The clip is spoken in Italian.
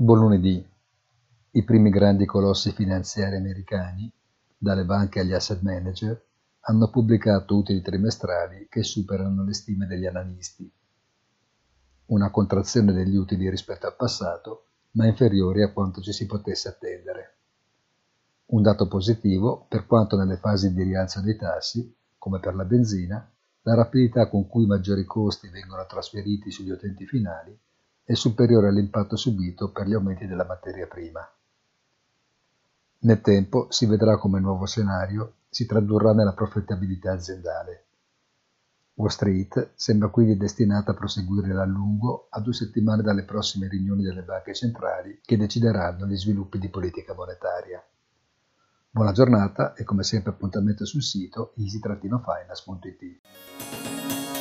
Buon lunedì. I primi grandi colossi finanziari americani, dalle banche agli asset manager, hanno pubblicato utili trimestrali che superano le stime degli analisti. Una contrazione degli utili rispetto al passato, ma inferiori a quanto ci si potesse attendere. Un dato positivo per quanto nelle fasi di rialzo dei tassi, come per la benzina, la rapidità con cui maggiori costi vengono trasferiti sugli utenti finali è superiore all'impatto subito per gli aumenti della materia prima. Nel tempo si vedrà come il nuovo scenario si tradurrà nella profittabilità aziendale. Wall Street sembra quindi destinata a proseguire a lungo a due settimane dalle prossime riunioni delle banche centrali che decideranno gli sviluppi di politica monetaria. Buona giornata e come sempre appuntamento sul sito easy-finance.it.